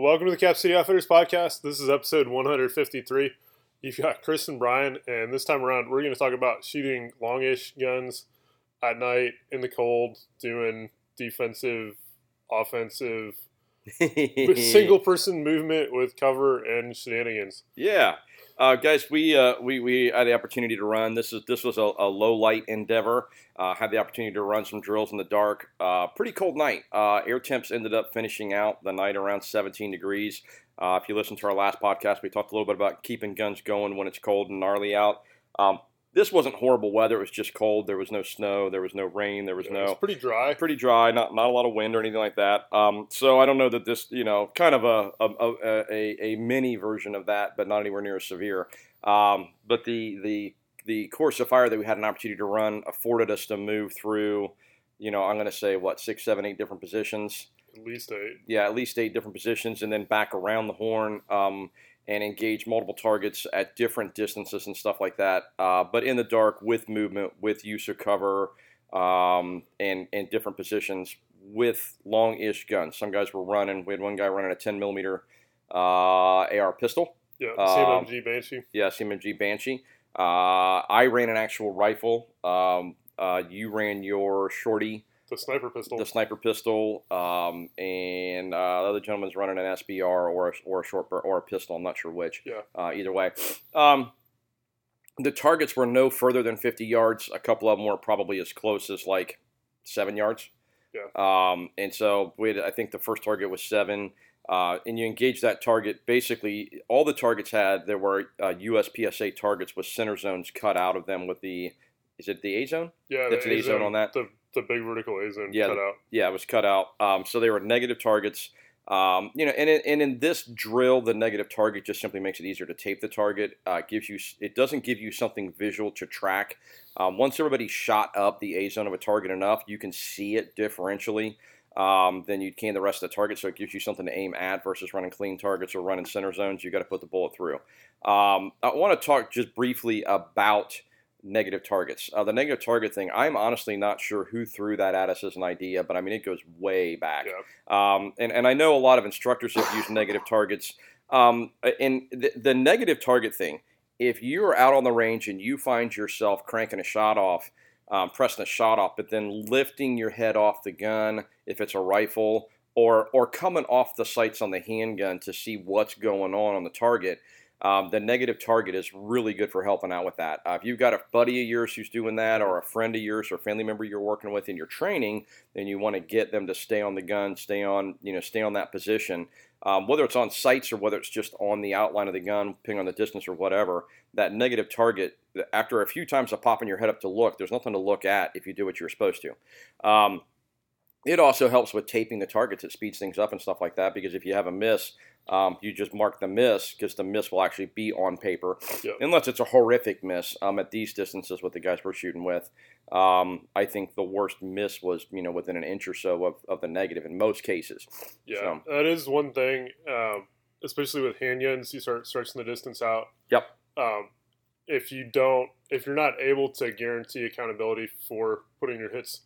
Welcome to the Cap City Outfitters podcast. This is episode 153. You've got Chris and Brian, and this time around, we're going to talk about shooting longish guns at night in the cold, doing defensive, offensive, single person movement with cover and shenanigans. Yeah, uh, guys, we, uh, we we had the opportunity to run. This is this was a, a low light endeavor. Uh, had the opportunity to run some drills in the dark. Uh, pretty cold night. Uh, air temps ended up finishing out the night around 17 degrees. Uh, if you listen to our last podcast, we talked a little bit about keeping guns going when it's cold and gnarly out. Um, this wasn't horrible weather. It was just cold. There was no snow. There was no rain. There was Yeah, no It's pretty dry. pretty dry, not not a lot of wind or anything like that. Um, so I don't know that this, you know, kind of a a, a, a mini version of that, but not anywhere near as severe. Um, but the the the course of fire that we had an opportunity to run afforded us to move through, you know, I'm going to say what six, seven, eight different positions. At least eight. Yeah, at least eight different positions, and then back around the horn. Um, and engage multiple targets at different distances and stuff like that. Uh, but in the dark, with movement, with use of cover, um, and and different positions with long-ish guns. Some guys were running. We had one guy running a 10 millimeter uh, AR pistol. Yeah, Um, CMMG Banshee. Yeah, CMMG Banshee. Uh, I ran an actual rifle. Um, uh, you ran your shorty, The sniper pistol. the sniper pistol, um, and uh, the other gentleman's running an SBR or a, or a short bur- or a pistol. I'm not sure which. Yeah. Uh, either way, um, the targets were no further than 50 yards. A couple of them were probably as close as like seven yards. Yeah. Um, and so we had, I think the first target was seven. Uh, and you engage that target. Basically, all the targets had there were uh, USPSA targets with center zones cut out of them with the is it the A zone? yeah, that's the A-zone on that? The, the big vertical A zone Yeah, cut out. Yeah, it was cut out. Um, so they were negative targets. Um, you know, and in, and in this drill, the negative target just simply makes it easier to tape the target. Uh, gives you it doesn't give you something visual to track. Um, once everybody shot up the A zone of a target enough, you can see it differentially um, than you can the rest of the target. So it gives you something to aim at versus running clean targets or running center zones. You got to put the bullet through. Um, I want to talk just briefly about negative targets. Uh, the negative target thing, I'm honestly not sure who threw that at us as an idea, but I mean, it goes way back. Yeah. Um, and, and I know a lot of instructors have used negative targets. Um, and the, the negative target thing, if you're out on the range and you find yourself cranking a shot off, um, pressing a shot off, but then lifting your head off the gun, if it's a rifle, or or coming off the sights on the handgun to see what's going on on the target, um, the negative target is really good for helping out with that. Uh, if you've got a buddy of yours who's doing that, or a friend of yours, or family member you're working with in your training, then you want to get them to stay on the gun, stay on you know stay on that position. Um, whether it's on sights or whether it's just on the outline of the gun, ping on the distance or whatever, that negative target, after a few times of popping your head up to look, there's nothing to look at if you do what you're supposed to. Um, it also helps with taping the targets. It speeds things up and stuff like that because if you have a miss, um, you just mark the miss because the miss will actually be on paper, Yep. unless it's a horrific miss. Um, at these distances with the guys we're shooting with, um, I think the worst miss was you know within an inch or so of, of the negative in most cases. Yeah, So- that is one thing, um, especially with handguns. You start stretching the distance out. Yep. Um, if you don't, if you're not able to guarantee accountability for putting your hits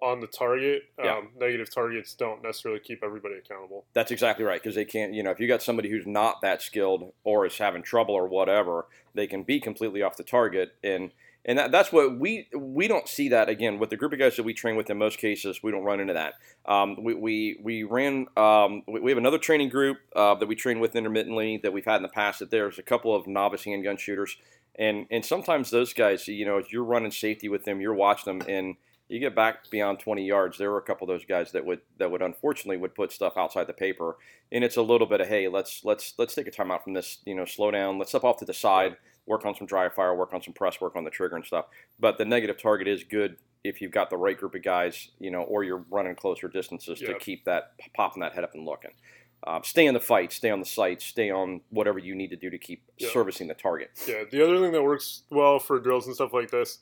on the target, um, negative targets don't necessarily keep everybody accountable. That's exactly right because they can't. You know, if you got somebody who's not that skilled or is having trouble or whatever, they can be completely off the target and. And that, that's what we we don't see that again with the group of guys that we train with. In most cases, we don't run into that. Um, we, we we ran. Um, we, we have another training group uh, that we train with intermittently that we've had in the past. That there's a couple of novice handgun shooters, and and sometimes those guys, you know, if you're running safety with them, you're watching them, and you get back beyond 20 yards. There were a couple of those guys that would that would unfortunately would put stuff outside the paper, and it's a little bit of hey, let's let's let's take a timeout from this, you know, slow down, let's step off to the side, work on some dry fire, work on some press, work on the trigger and stuff. But the negative target is good if you've got the right group of guys, you know, or you're running closer distances Yeah. to keep that popping that head up and looking. Um, stay in the fight, stay on the sight, stay on whatever you need to do to keep Yeah. servicing the target. Yeah. The other thing that works well for drills and stuff like this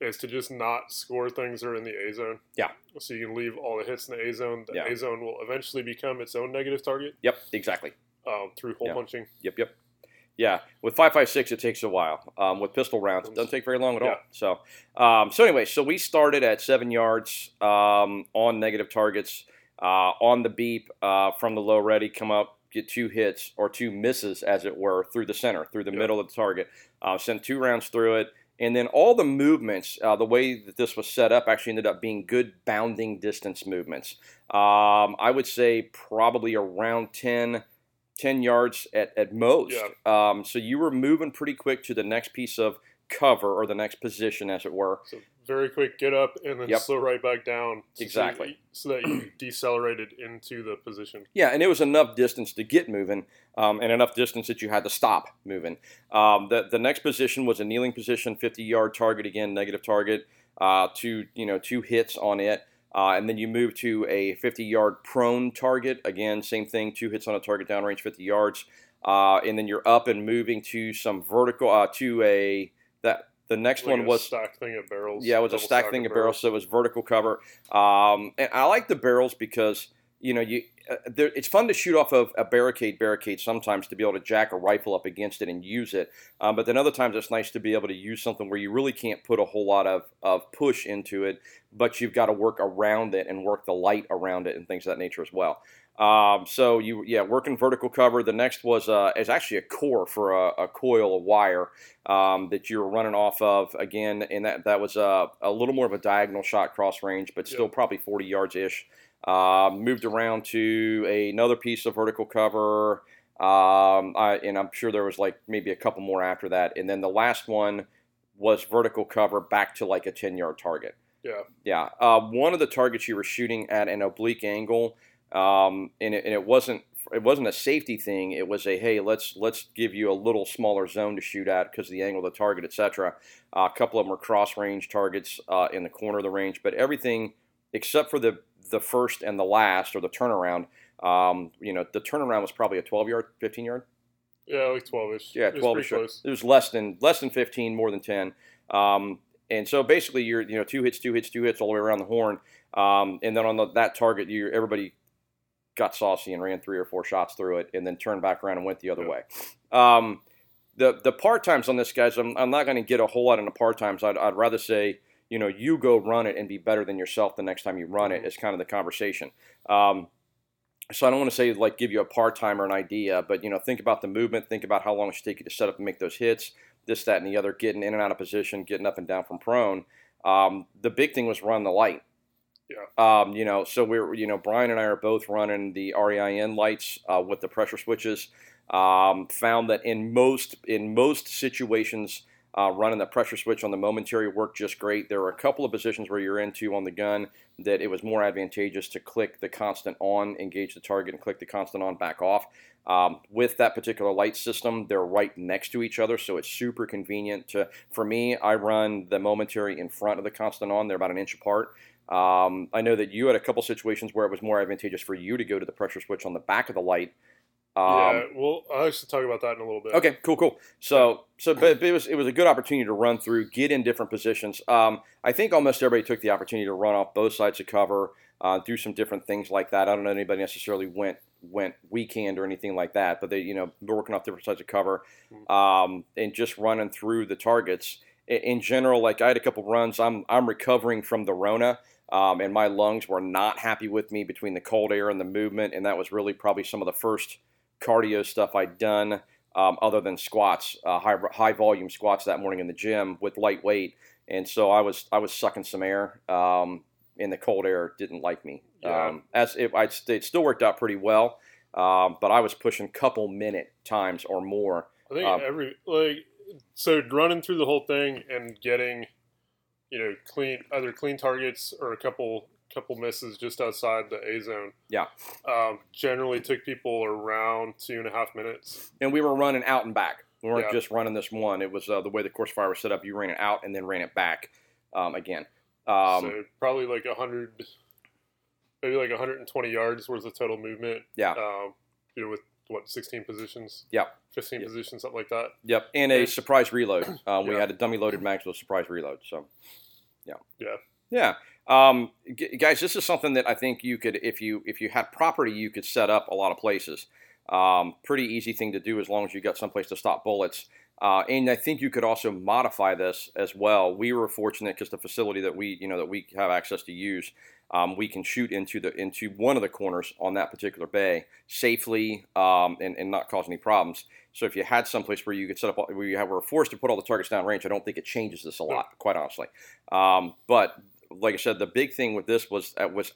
is to just not score things that are in the A zone. Yeah. So you can leave all the hits in the A zone. The Yeah. A zone will eventually become its own negative target Yep, exactly. um, through hole Yeah. punching. Yep, yep. Yeah, with five five six, it takes a while. Um, with pistol rounds, it doesn't take very long at Yeah. all. So, um, so anyway, so we started at seven yards um, on negative targets uh, on the beep uh, from the low ready. Come up, get two hits or two misses, as it were, through the center, through the Yep. middle of the target. Uh, sent two rounds through it. And then all the movements, uh, the way that this was set up, actually ended up being good bounding distance movements. Um, I would say probably around 10, 10 yards at, at most. Um, so you were moving pretty quick to the next piece of cover or the next position, as it were. So very quick get up and then Yep. slow right back down. so Exactly. you- So that you decelerated into the position. Yeah, and it was enough distance to get moving, um, and enough distance that you had to stop moving. Um, the the next position was a kneeling position, fifty yard target again, negative target, uh, two you know two hits on it, uh, and then you move to a fifty yard prone target again, same thing, two hits on a target downrange, fifty yards, uh, and then you're up and moving to some vertical uh, to a that the next Like one a was stacked thing of barrels. yeah, it was a stack thing of barrels, so it was vertical cover. Um, and I like the barrels because you know you uh, there, it's fun to shoot off of a barricade barricade sometimes to be able to jack a rifle up against it and use it. Um, but then other times it's nice to be able to use something where you really can't put a whole lot of, of push into it, but you've got to work around it and work the light around it and things of that nature as well. Um, so you yeah working vertical cover. The next was uh, is actually a core for a, a coil of wire um, that you were running off of again, and that that was a, a little more of a diagonal shot cross range, but still Yeah. probably 40 yards ish. Uh, moved around to another piece of vertical cover, um, I, and I'm sure there was like maybe a couple more after that, and then the last one was vertical cover back to like a 10 yard target. Yeah. Yeah. Uh, one of the targets you were shooting at an oblique angle, um, and, it, and it wasn't it wasn't a safety thing. It was a hey, let's let's give you a little smaller zone to shoot at because of the angle of the target, etc. Uh, a couple of them were cross range targets uh, in the corner of the range, but everything except for the the first and the last or the turnaround. Um, you know, the turnaround was probably a 12 yard, 15 yard. Yeah, like twelve ish. Yeah, 12 ish. It was less than less than 15, more than 10. Um, and so basically, you're you know two hits, two hits, two hits all the way around the horn. Um, and then on the, that target, you everybody got saucy and ran three or four shots through it, and then turned back around and went the other Yeah. way. Um, the the part times on this, guys, I'm, I'm not going to get a whole lot into part times. I'd, I'd rather say you know you go run it and be better than yourself the next time you run it. Mhm. Is kind of the conversation. Um, so I don't want to say like give you a part time or an idea, but you know think about the movement, think about how long it should take you to set up and make those hits, this, that, and the other, getting in and out of position, getting up and down from prone. Um, the big thing was run the light. Yeah. Um, you know, so we're you know Brian and I are both running the REIN lights uh, with the pressure switches. Um, found that in most in most situations, uh, running the pressure switch on the momentary worked just great. There were a couple of positions where you're into on the gun that it was more advantageous to click the constant on, engage the target, and click the constant on back off. Um, with that particular light system, they're right next to each other, so it's super convenient. To for me, I run the momentary in front of the constant on. They're about an inch apart. Um, I know that you had a couple situations where it was more advantageous for you to go to the pressure switch on the back of the light. Um, yeah, well, I should talk about that in a little bit. Okay, cool, cool. So, so, but, it was it was a good opportunity to run through, get in different positions. Um, I think almost everybody took the opportunity to run off both sides of cover, uh, do some different things like that. I don't know anybody necessarily went went weekend or anything like that, but they you know working off different sides of cover, um, and just running through the targets. In, in general, like I had a couple runs. I'm I'm recovering from the Rona. Um, and my lungs were not happy with me between the cold air and the movement, and that was really probably some of the first cardio stuff I'd done um, other than squats, uh, high high volume squats that morning in the gym with lightweight, and so I was I was sucking some air. Um, and the cold air didn't like me. Yeah. Um, as it, I, it still worked out pretty well, um, but I was pushing couple minute times or more. I think Um, every like so running through the whole thing and getting you know clean either clean targets or a couple couple misses just outside the A zone. Yeah. Um, generally took people around two and a half minutes. And we were running out and back. We weren't Yeah. just running this one. It was uh, the way the course fire was set up. You ran it out and then ran it back um, again. Um, so probably like a hundred, maybe like 120 yards worth of total movement. Yeah. Um, you know, with what 16 positions. Yeah. 15 Yeah. positions, something like that. Yep, and a surprise reload. Um, We had a dummy loaded mags with a surprise reload. So, yeah, Yeah. yeah. Um, g- guys, this is something that I think you could, if you if you had property, you could set up a lot of places. Um, pretty easy thing to do as long as you got someplace to stop bullets. Uh, and I think you could also modify this as well. We were fortunate because the facility that we, you know, that we have access to use, um, we can shoot into the into one of the corners on that particular bay safely um, and, and not cause any problems. So if you had someplace where you could set up, where you have, were forced to put all the targets down range, I don't think it changes this a lot, quite honestly. Um, but like I said, the big thing with this was uh, was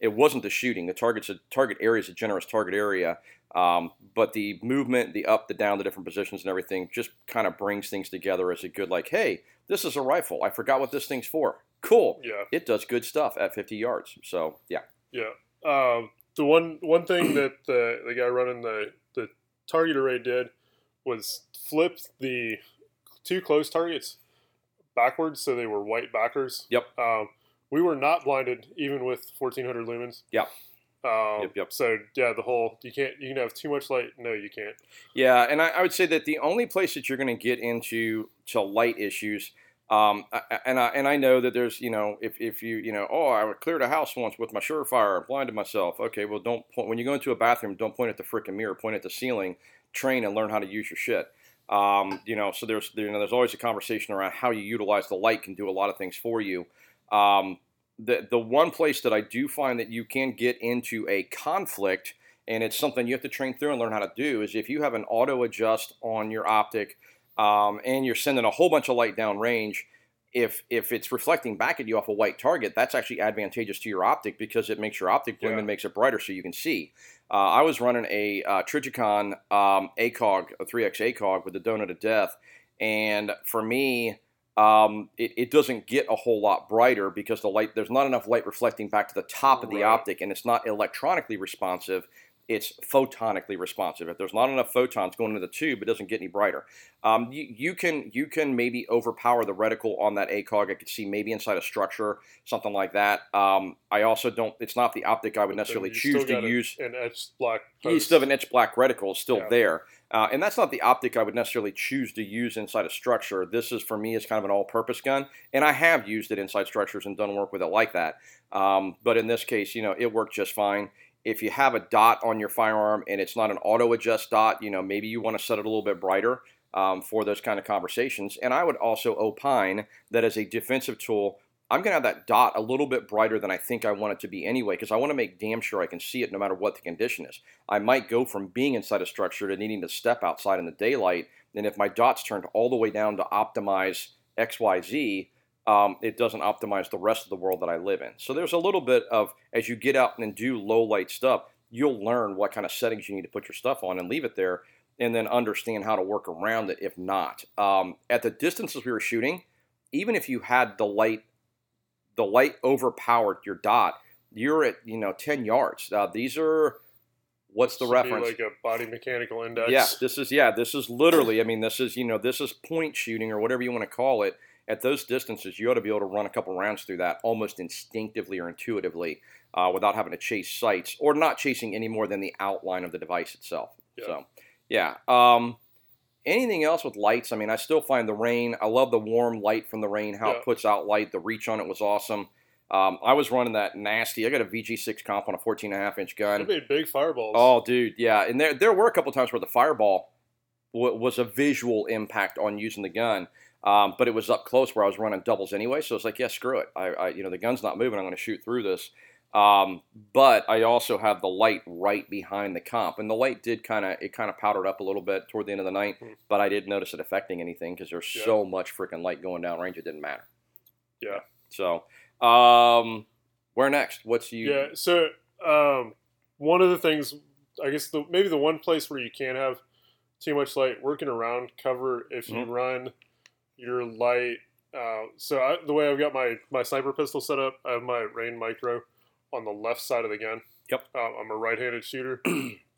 it wasn't the shooting. The target's a target area is a generous target area, um, but the movement, the up, the down, the different positions, and everything just kind of brings things together as a good like, hey, this is a rifle. I forgot what this thing's for. Cool. Yeah. It does good stuff at 50 yards. So yeah. Yeah. Um, the one one thing that the the guy running the the target array did was flip the two close targets backwards, so they were white backers. Yep. Um, we were not blinded even with 1400 lumens. Yep. Um, Yep, yep. So yeah, the whole you can't you can have too much light. No, you can't. Yeah, and I, I would say that the only place that you're going to get into to light issues, um, and I and I know that there's you know if, if you you know oh I cleared a house once with my Surefire, blinded myself. Okay, well don't point when you go into a bathroom, don't point at the freaking mirror, point at the ceiling. Train and learn how to use your shit. Um, you know, so there's there, you know there's always a conversation around how you utilize the light can do a lot of things for you. Um, the the one place that I do find that you can get into a conflict, and it's something you have to train through and learn how to do, is if you have an auto adjust on your optic, um, and you're sending a whole bunch of light down range. If, if it's reflecting back at you off a white target, that's actually advantageous to your optic because it makes your optic bloom Yeah. and makes it brighter so you can see. Uh, I was running a uh, Trijicon um, ACOG, a 3X ACOG with the donut of death, and for me, um, it, it doesn't get a whole lot brighter because the light there's not enough light reflecting back to the top of the Right. optic, and it's not electronically responsive. It's photonically responsive. If there's not enough photons going into the tube, it doesn't get any brighter. Um, you, you can you can maybe overpower the reticle on that ACOG. I could see maybe inside a structure, something like that. Um, I also don't. It's not the optic I would necessarily You choose to a- use an etched black. you post. still have an etched black reticle still Yeah. there, uh, and that's not the optic I would necessarily choose to use inside a structure. This is for me is kind of an all-purpose gun, and I have used it inside structures and done work with it like that. Um, but in this case, you know, it worked just fine. If you have a dot on your firearm and it's not an auto adjust dot, you know, maybe you want to set it a little bit brighter um, for those kind of conversations. And I would also opine that as a defensive tool, I'm going to have that dot a little bit brighter than I think I want it to be anyway, because I want to make damn sure I can see it no matter what the condition is. I might go from being inside a structure to needing to step outside in the daylight. And if my dot's turned all the way down to optimize XYZ, um, it doesn't optimize the rest of the world that I live in. So there's a little bit of, as you get out and do low light stuff, you'll learn what kind of settings you need to put your stuff on and leave it there, and then understand how to work around it if not. Um, at the distances we were shooting, even if you had the light, the light overpowered your dot, you're at you know 10 yards. Uh, these are what's the Should reference? like a body mechanical index. Yeah, this is yeah, this is literally. I mean, this is you know, this is point shooting or whatever you want to call it. At those distances, you ought to be able to run a couple rounds through that almost instinctively or intuitively, uh, without having to chase sights or not chasing any more than the outline of the device itself. Yeah. So, yeah. Um, anything else with lights? I mean, I still find the REIN. I love the warm light from the REIN. How Yeah. it puts out light. The reach on it was awesome. Um, I was running that nasty. I got a VG6 comp on a 14 and a half inch gun. They made big fireballs. Oh, dude, yeah. And there, there were a couple times where the fireball w- was a visual impact on using the gun, um, but it was up close where I was running doubles anyway. So it's like, yeah, screw it. I, I you know, the gun's not moving. I'm going to shoot through this. Um, but I also have the light right behind the comp, and the light did kind of it kind of powdered up a little bit toward the end of the night. Hmm. But I didn't notice it affecting anything because there's Yeah. so much freaking light going down range. It didn't matter. Yeah. So, um, where next? What's you? Yeah. So um, one of the things, I guess, the, maybe the one place where you can't have too much light working around cover if you Mhm. run your light. Uh, so I, the way I've got my my sniper pistol set up, I have my REIN Micro on the left side of the gun. Yep. Um, I'm a right-handed shooter. uh,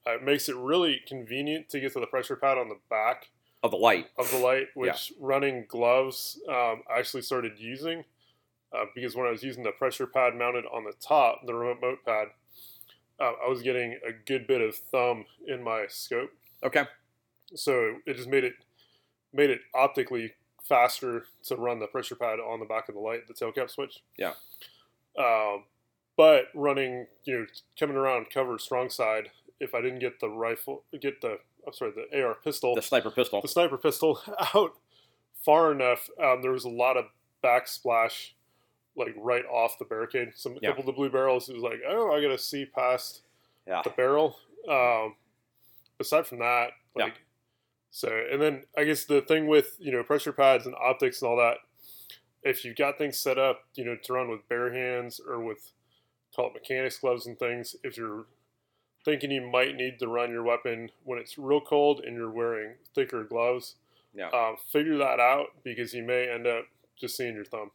it makes it really convenient to get to the pressure pad on the back Of the light. of the light, which running gloves um, I actually started using uh, because when I was using the pressure pad mounted on the top, the remote pad, uh, I was getting a good bit of thumb in my scope. Okay. So it just made it made it optically faster to run the pressure pad on the back of the light, the tail cap switch. Yeah. Um, but running, you know, coming around cover strong side if I didn't get the rifle, get the I'm sorry, the AR pistol, The sniper pistol. the sniper pistol out far enough, um, there was a lot of backsplash, like right off the barricade. Some Yeah. couple of the blue barrels it was like, oh, I gotta see past Yeah. the barrel. Um, aside from that, Yeah. like, so and then I guess the thing with you know pressure pads and optics and all that, if you've got things set up, you know, to run with bare hands or with call it mechanics gloves and things, if you're thinking you might need to run your weapon when it's real cold and you're wearing thicker gloves, Yeah. um, figure that out because you may end up just seeing your thumb.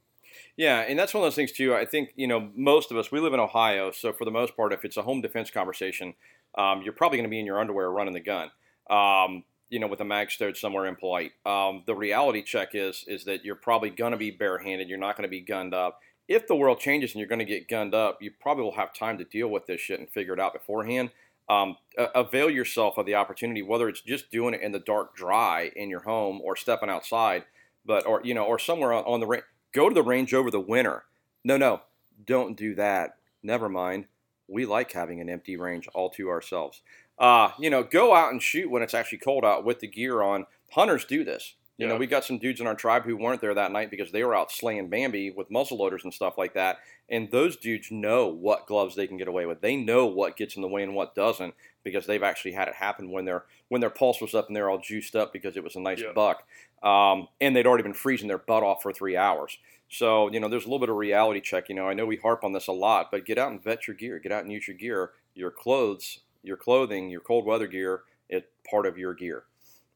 Yeah, and that's one of those things too. I think you know most of us we live in Ohio, so for the most part, if it's a home defense conversation, um, you're probably going to be in your underwear running the gun. Um, you know, with a mag stowed somewhere impolite. Um, the reality check is is that you're probably going to be barehanded. You're not going to be gunned up. If the world changes and you're going to get gunned up, you probably will have time to deal with this shit and figure it out beforehand. Um, avail yourself of the opportunity, whether it's just doing it in the dark, dry in your home, or stepping outside, but or you know, or somewhere on, on the range. Go to the range over the winter. No, no, don't do that. Never mind. We like having an empty range all to ourselves. Uh, you know, go out and shoot when it's actually cold out with the gear on. Hunters do this. You know, Yeah. we got some dudes in our tribe who weren't there that night because they were out slaying Bambi with muzzle loaders and stuff like that. And those dudes know what gloves they can get away with. They know what gets in the way and what doesn't because they've actually had it happen when their when their pulse was up and they're all juiced up because it was a nice Yeah. buck. Um, and they'd already been freezing their butt off for three hours. So, you know, there's a little bit of reality check. You know, I know we harp on this a lot, but get out and vet your gear. Get out and use your gear. Your clothes, your clothing, your cold weather gear, it's part of your gear.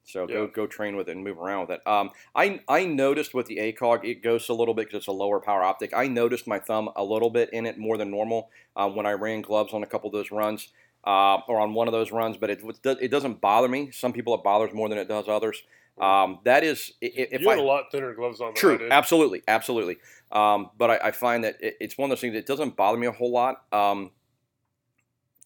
So go Yeah. go train with it and move around with it. Um, I I noticed with the ACOG it goes a little bit because it's a lower power optic. I noticed my thumb a little bit in it more than normal uh, when I ran gloves on a couple of those runs uh, or on one of those runs. But it it doesn't bother me. Some people it bothers more than it does others. Um, that is i- i- if you had a lot thinner gloves on. I True, absolutely, absolutely. Um, but I, I find that it, it's one of those things that doesn't bother me a whole lot. Um,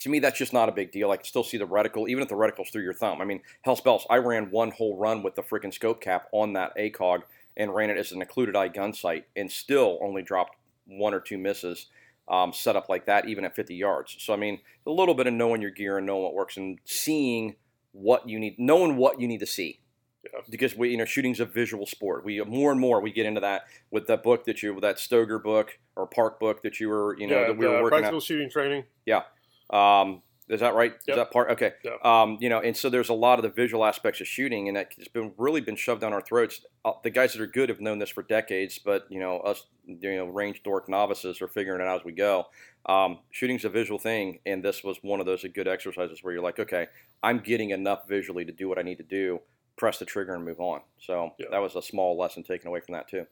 to me, that's just not a big deal. I can still see the reticle, even if the reticle's through your thumb. I mean, hell spells. I ran one whole run with the freaking scope cap on that ACOG and ran it as an occluded eye gun sight, and still only dropped one or two misses. Um, set up like that, even at 50 yards. So I mean, a little bit of knowing your gear and knowing what works, and seeing what you need, knowing what you need to see Yeah. because we you know shooting's a visual sport. We more and more we get into that with that book that you that Stoeger book or Park book that you were you know yeah, that we were working practical shooting training. at. Um, is that right? Is that part? Okay. Yep. Um, you know, and so there's a lot of the visual aspects of shooting, and that's been really been shoved down our throats. Uh, the guys that are good have known this for decades, but you know, us you know range dork novices are figuring it out as we go. Um, shooting's a visual thing, and this was one of those good exercises where you're like, okay, I'm getting enough visually to do what I need to do. Press the trigger and move on. So Yeah. that was a small lesson taken away from that too.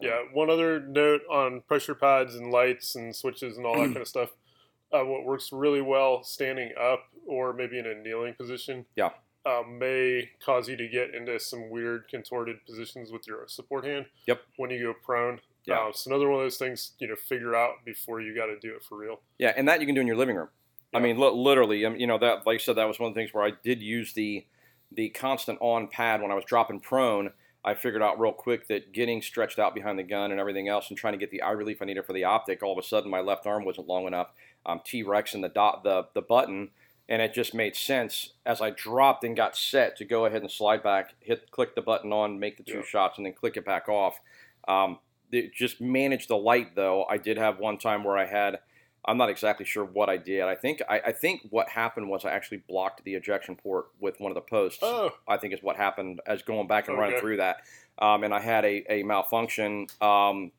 So, Yeah. One other note on pressure pads and lights and switches and all that kind of stuff. Uh, what works really well standing up or maybe in a kneeling position. Yeah. Uh, may cause you to get into some weird contorted positions with your support hand. Yep. When you go prone. Yeah. Uh, so another one of those things you know figure out before you got to do it for real. Yeah, and that you can do in your living room. I mean, li- literally, um, you know that. Like I said, that was one of the things where I did use the the constant on pad when I was dropping prone. I figured out real quick that getting stretched out behind the gun and everything else, and trying to get the eye relief I needed for the optic, all of a sudden my left arm wasn't long enough. Um, T Rex and the dot the the button, and it just made sense as I dropped and got set to go ahead and slide back, hit click the button on, make the two Yeah. shots, and then click it back off. Um, it just manage the light though. I did have one time where I had. I'm not exactly sure what I did. I think I, I think what happened was I actually blocked the ejection port with one of the posts. Oh, I think is what happened as going back and running through that. Um, and I had a, a malfunction um,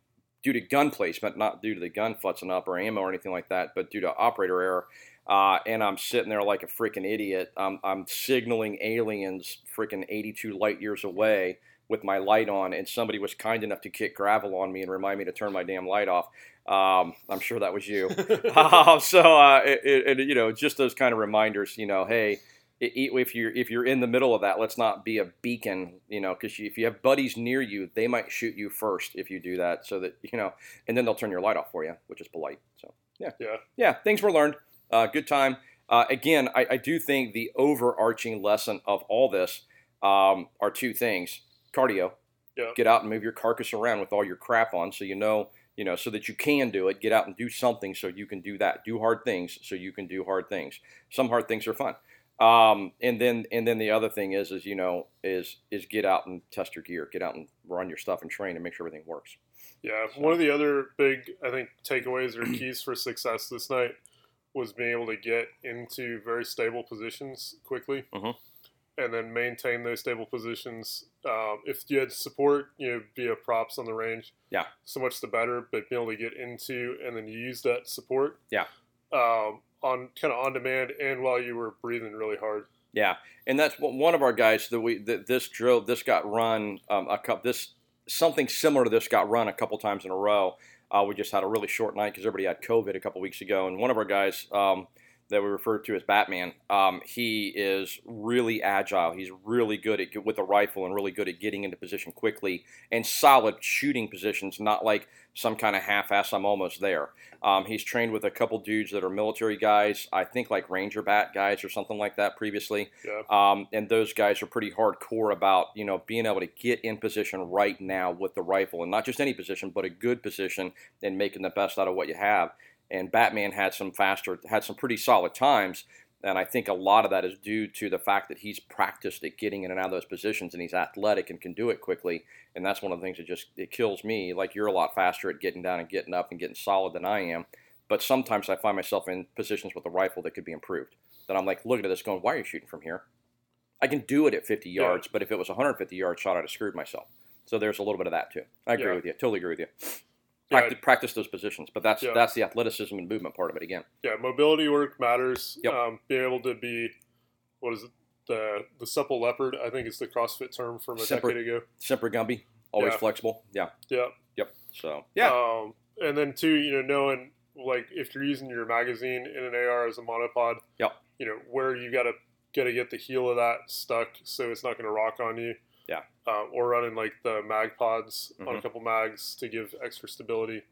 due to gun placement, not due to the gun futzing up or ammo or anything like that, but due to operator error. Uh, and I'm sitting there like a freaking idiot. Um, I'm signaling aliens freaking 82 light years away with my light on, and somebody was kind enough to kick gravel on me and remind me to turn my damn light off. Um, I'm sure that was you. Uh, so uh, it, it, you know, just those kind of reminders. You know, hey, if you're if you're in the middle of that, let's not be a beacon. You know, because if you have buddies near you, they might shoot you first if you do that. So that you know, and then they'll turn your light off for you, which is polite. So yeah, Yeah. yeah. Things were learned. Uh, good time. Uh, again, I, I do think the overarching lesson of all this um, are two things: cardio. Yeah. Get out and move your carcass around with all your crap on, so you know you know, so that you can do it. Get out and do something so you can do that. Do hard things so you can do hard things. Some hard things are fun. Um, and then and then the other thing is is you know is is get out and test your gear, get out and run your stuff and train and make sure everything works. Yeah, one of the other big I think takeaways or keys for success this night was being able to get into very stable positions quickly, Mhm. and then maintain those stable positions. Um, if you had support, you know, via props on the range, Yeah. so much the better. But being able to get into and then use that support, Yeah. um, on kind of on demand and while you were breathing really hard. Yeah, and that's one of our guys that we that this drill this got run um, a couple this something similar to this got run a couple times in a row. Uh, we just had a really short night because everybody had COVID a couple weeks ago, and one of our guys um, that we refer to as Batman, um, he is really agile. He's really good at with a rifle and really good at getting into position quickly and solid shooting positions, not like some kind of half-ass. I'm almost there. Um, he's trained with a couple dudes that are military guys, I think like Ranger Bat guys or something like that previously. Yeah. Um, and those guys are pretty hardcore about you know being able to get in position right now with the rifle, and not just any position, but a good position, and making the best out of what you have. And Batman had some faster, had some pretty solid times, and I think a lot of that is due to the fact that he's practiced at getting in and out of those positions, and he's athletic and can do it quickly. And that's one of the things that just it kills me. Like you're a lot faster at getting down and getting up and getting solid than I am. But sometimes I find myself in positions with a rifle that could be improved. That I'm like looking at this, going, "Why are you shooting from here?" I can do it at 50 Yeah. yards, but if it was a 150 yard shot, I'd have screwed myself. So there's a little bit of that too. I agree Yeah. with you. Totally agree with you. Yeah. Practice, practice those positions, but that's Yeah. that's the athleticism and movement part of it again. Yeah, mobility work matters. Yep. Um, being able to be, what is it, the the supple leopard? I think it's the CrossFit term from a Semper- decade ago. Semper Gumby, always Yeah. flexible. Yeah, Yeah. yep. So yeah, Um, and then two, you know, knowing like if you're using your magazine in an AR as a monopod, Yep. you know where you gotta gotta get the heel of that stuck so it's not gonna rock on you. Yeah. Um, or running like the mag pods on a Mhm. couple mags to give extra stability.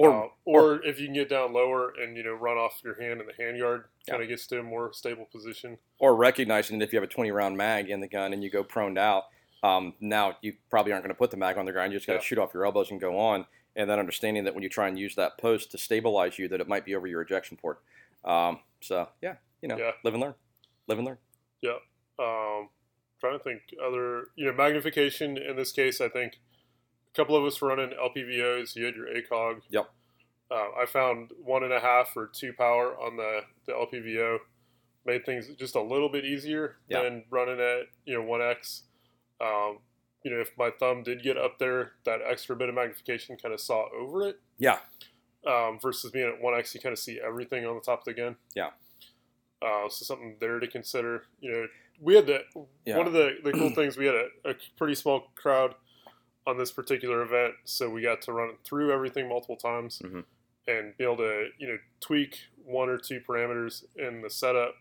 or Uh, or, if you can get down lower and you know run off your hand in the handguard, Yeah. kind of gets to a more stable position. or recognizing that if you have a 20 round mag in the gun and you go proned out, um, now you probably aren't going to put the mag on the ground. You just got to Yeah. shoot off your elbows and go on. And then understanding that when you try and use that post to stabilize you, that it might be over your ejection port. Um, so yeah, you know, Yeah. live and learn, live and learn. Um, trying to think other, you know, magnification in this case. I think a couple of us were running LPVOs. You had your ACOG. Yep. Uh, I found one and a half or two power on the the LPVO. Made things just a little bit easier Yeah. than running at you know one X. Um, you know, if my thumb did get up there, that extra bit of magnification kind of saw over it. Yeah. Um, versus being at one X, you kind of see everything on the top of the gun. Yeah. Uh, so something there to consider. You know, we had the Yeah. one of the, the cool things we had a, a pretty small crowd on this particular event, so we got to run through everything multiple times Mhm. and be able to you know tweak one or two parameters in the setup,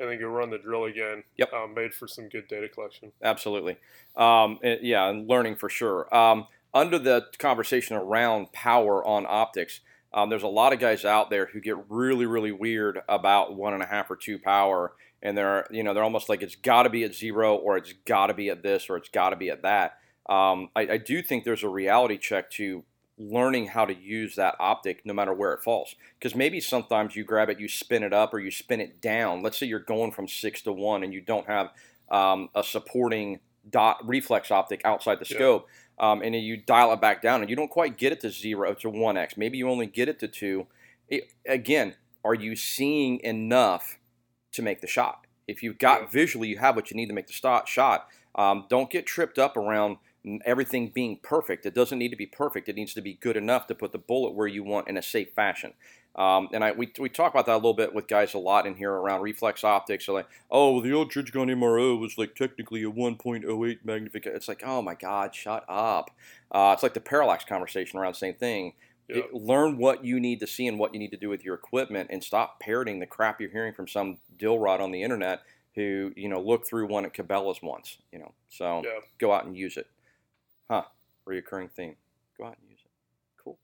and then go run the drill again. Yep. Um, made for some good data collection. Absolutely. Um, and- yeah, and learning for sure. Um, under the conversation around power on optics, um, there's a lot of guys out there who get really, really weird about one and a half or two power, and they're you know they're almost like it's got to be at zero or it's got to be at this or it's got to be at that. Um, I, I do think there's a reality check to learning how to use that optic no matter where it falls because maybe sometimes you grab it you spin it up or you spin it down let's say you're going from six to one and you don't have um, a supporting dot reflex optic outside the Yeah. scope um, and then you dial it back down and you don't quite get it to zero to 1x maybe you only get it to 2 it, again are you seeing enough to make the shot if you've got Yeah. visually you have what you need to make the stop, shot um, don't get tripped up around everything being perfect it doesn't need to be perfect it needs to be good enough to put the bullet where you want in a safe fashion um, and I, we, we talk about that a little bit with guys a lot in here around reflex optics. So like, oh, the old Trijicon MRO was like technically a 1.08 magnification. It's like, oh my God, shut up. Uh, it's like the parallax conversation around the same thing. Yeah. It- learn what you need to see and what you need to do with your equipment, and stop parroting the crap you're hearing from some dill rod on the internet who you know looked through one at Cabela's once. You know, so Yeah. go out and use it. Huh? Reoccurring theme. Go out and use it. Cool.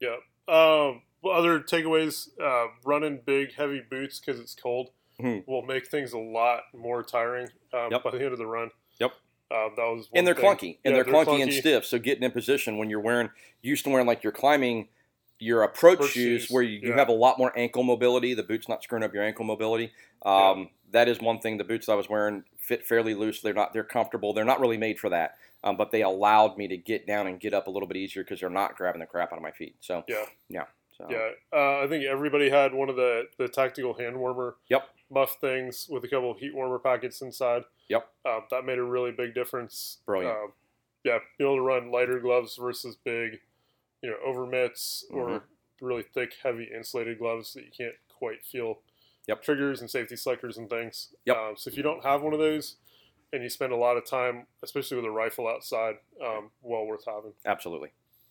Yeah. Um, other takeaways: uh, running big, heavy boots because it's cold Mhm. will make things a lot more tiring um, Yep. by the end of the run. Uh, that was and they're thing. clunky, and Yeah, they're, clunky, and stiff. So getting in position when you're wearing, used to wearing like you're climbing your approach Approach shoes, shoes, where you, you yeah. have a lot more ankle mobility. The boot's not screwing up your ankle mobility. Um, That is one thing. The boots I was wearing fit fairly loose. They're not. They're comfortable. They're not really made for that. Um, but they allowed me to get down and get up a little bit easier because they're not grabbing the crap out of my feet. So Yeah. yeah. So, Yeah, uh, I think everybody had one of the, the tactical hand warmer Yep. Muff things with a couple of heat warmer packets inside. Yep. Uh, that made a really big difference. Brilliant. Uh, yeah, be able to run lighter gloves versus big, you know, over mitts or Mm-hmm. really thick, heavy insulated gloves that you can't quite feel Yep. triggers and safety selectors and things. Yep. Um, so if you don't have one of those and you spend a lot of time, especially with a rifle outside, um, well worth having. Absolutely,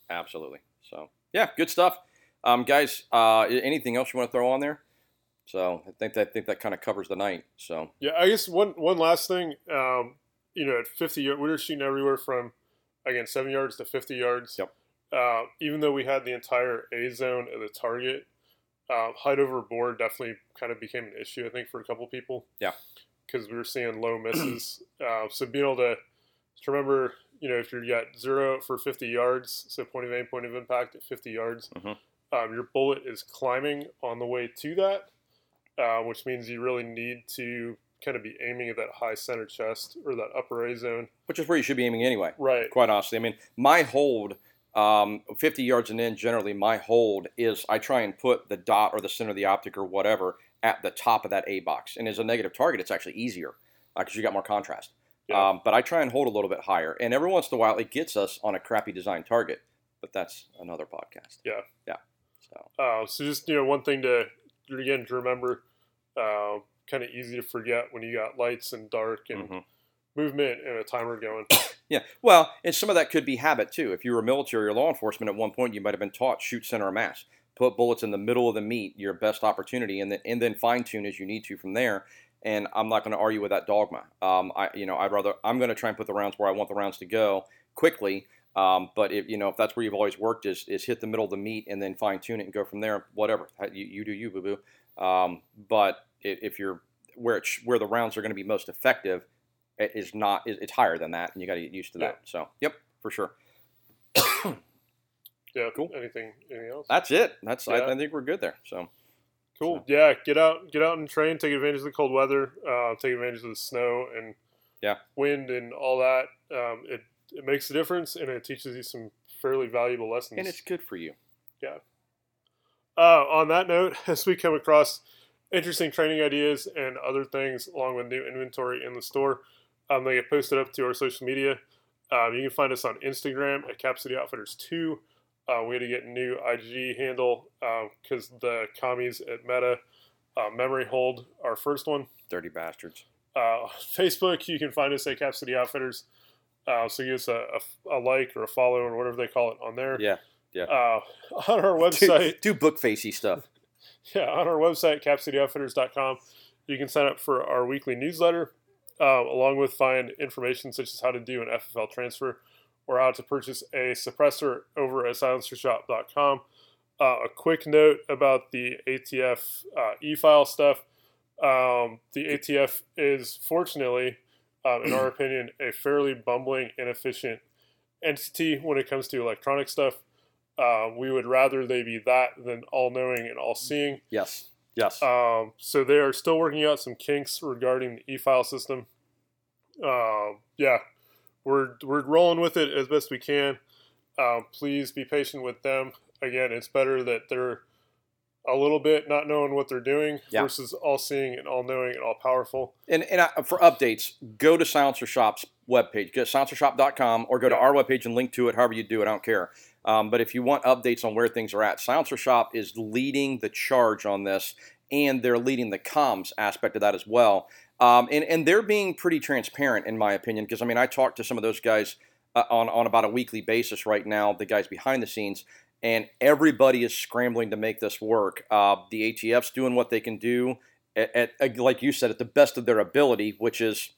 absolutely. So yeah, good stuff, um, guys. Uh, anything else you want to throw on there? So I think that I think that kind of covers the night. So Yeah, I guess one one last thing. Um, you know, at 50 yards, we were shooting everywhere from again seven yards to 50 yards. Yep. Uh, even though we had the entire A zone of the target, uh, height over board definitely kind of became an issue. I think for a couple people. Yeah. Because we were seeing low misses. uh, so being able to, to remember, you know, if you're at zero for 50 yards, so point of aim, point of impact at 50 yards, Mhm. um, your bullet is climbing on the way to that uh, which means you really need to kind of be aiming at that high center chest or that upper A zone. which is where you should be aiming anyway. Right. Quite honestly, I mean, my hold, um, 50 yards and in, generally, my hold is I try and put the dot or the center of the optic or whatever at the top of that A box. And as a negative target, it's actually easier because you got more contrast. Yeah. Um, but I try and hold a little bit higher. And every once in a while, it gets us on a crappy design target. But that's another podcast. Yeah. Yeah. So, Uh, so just you know, one thing to again to remember, uh, kind of easy to forget when you got lights and dark and mhm. movement and a timer going. Yeah, well, and some of that could be habit too. If you were military or law enforcement at one point, you might have been taught shoot center of mass, put bullets in the middle of the meat, your best opportunity, and then and then fine tune as you need to from there. And I'm not going to argue with that dogma. Um, I, you know, I'd rather I'm going to try and put the rounds where I want the rounds to go quickly. Um, but if you know if that's where you've always worked is is hit the middle of the meat and then fine tune it and go from there. Whatever you, you do, you boo boo. Um, but if, if you're where it's where the rounds are going to be most effective, it is not it- it's higher than that and you got to get used to that so yep for sure Yeah. Cool. Anything? Anything else? that's it that's I, Yeah. I think we're good there so Cool. Yeah. Get out. Get out and train. Take advantage of the cold weather. Uh, take advantage of the snow and Yeah. wind and all that. Um, it it makes a difference and it teaches you some fairly valuable lessons. and it's good for you Yeah. Uh, on that note, as we come across interesting training ideas and other things along with new inventory in the store, um, they get posted up to our social media. Um, you can find us on Instagram at Cap City Outfitters 2. Uh, we had to get a new IG handle because the commies at Meta uh, memory hold our first one. dirty bastards Uh, Facebook, you can find us at Cap City Outfitters. Uh, so give us a, a, a like or a follow or whatever they call it on there. yeah yeah Uh, on our do, website, do book facey stuff yeah, on our website, capcityoutfitters.com, you can sign up for our weekly newsletter, uh, along with find information such as how to do an FFL transfer or how to purchase a suppressor over at silencershop.com. Uh, a quick note about the ATF uh, e-file stuff. Um, the ATF is fortunately, um, in our opinion, a fairly bumbling, inefficient entity when it comes to electronic stuff. Uh, we would rather they be that than all knowing and all seeing. yes yes Um, so they are still working out some kinks regarding the e-file system. Um, yeah, we're we're rolling with it as best we can. Um, please be patient with them. Again, it's better that they're a little bit not knowing what they're doing Yeah. versus all seeing and all knowing and all powerful. and, and I, for updates go to silencer shop's webpage go to silencershop.com or go to our webpage and link to it however you do it i don't care um, but if you want updates on where things are at silencer shop is leading the charge on this and they're leading the comms aspect of that as well. Um, and, and they're being pretty transparent in my opinion because i mean i talk to some of those guys uh, on, on about a weekly basis right now the guys behind the scenes and everybody is scrambling to make this work. Uh, the atf's doing what they can do at, at- like you said at the best of their ability which is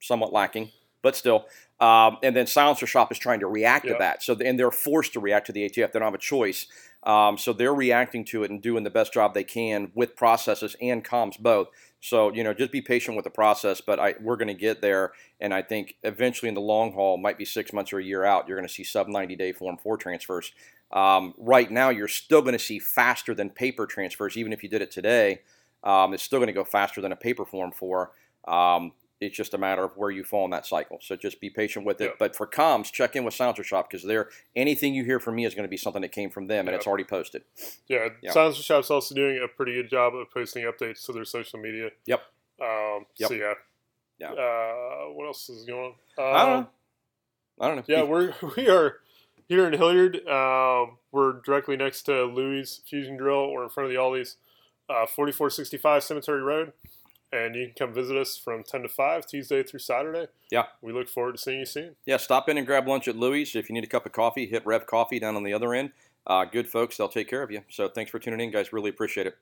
somewhat lacking but still um, and then silencer shop is trying to react to that so and they're forced to react to the atf they don't have a choice um, so they're reacting to it and doing the best job they can with processes and comms both So you know, just be patient with the process. But I, we're going to get there, and I think eventually in the long haul, might be six months or a year out, you're going to see sub 90 day Form 4 transfers. Um, right now, you're still going to see faster than paper transfers, even if you did it today. Um, it's still going to go faster than a paper Form 4. Um, it's just a matter of where you fall in that cycle. So just be patient with it. Yep. But for comms, check in with Silencer Shop because they're anything you hear from me is going to be something that came from them, and it's already posted. Yeah, Yeah. Silencer Shop's also doing a pretty good job of posting updates to their social media. Yep. Um, Yep. So yeah. Yeah. Uh, what else is going on? I don't Um, know. I don't know. Yeah, we're we are here in Hilliard. Um, we're directly next to Louis Fusion Drill. We're in front of the Aldi's, uh, 4465 Cemetery Road, and you can come visit us from 10 to 5 Tuesday through Saturday. Yeah. we look forward to seeing you soon. Yeah, stop in and grab lunch at Louis. If you need a cup of coffee, hit Rev Coffee down on the other end. Uh, good folks, they'll take care of you. So thanks for tuning in, guys. Really appreciate it.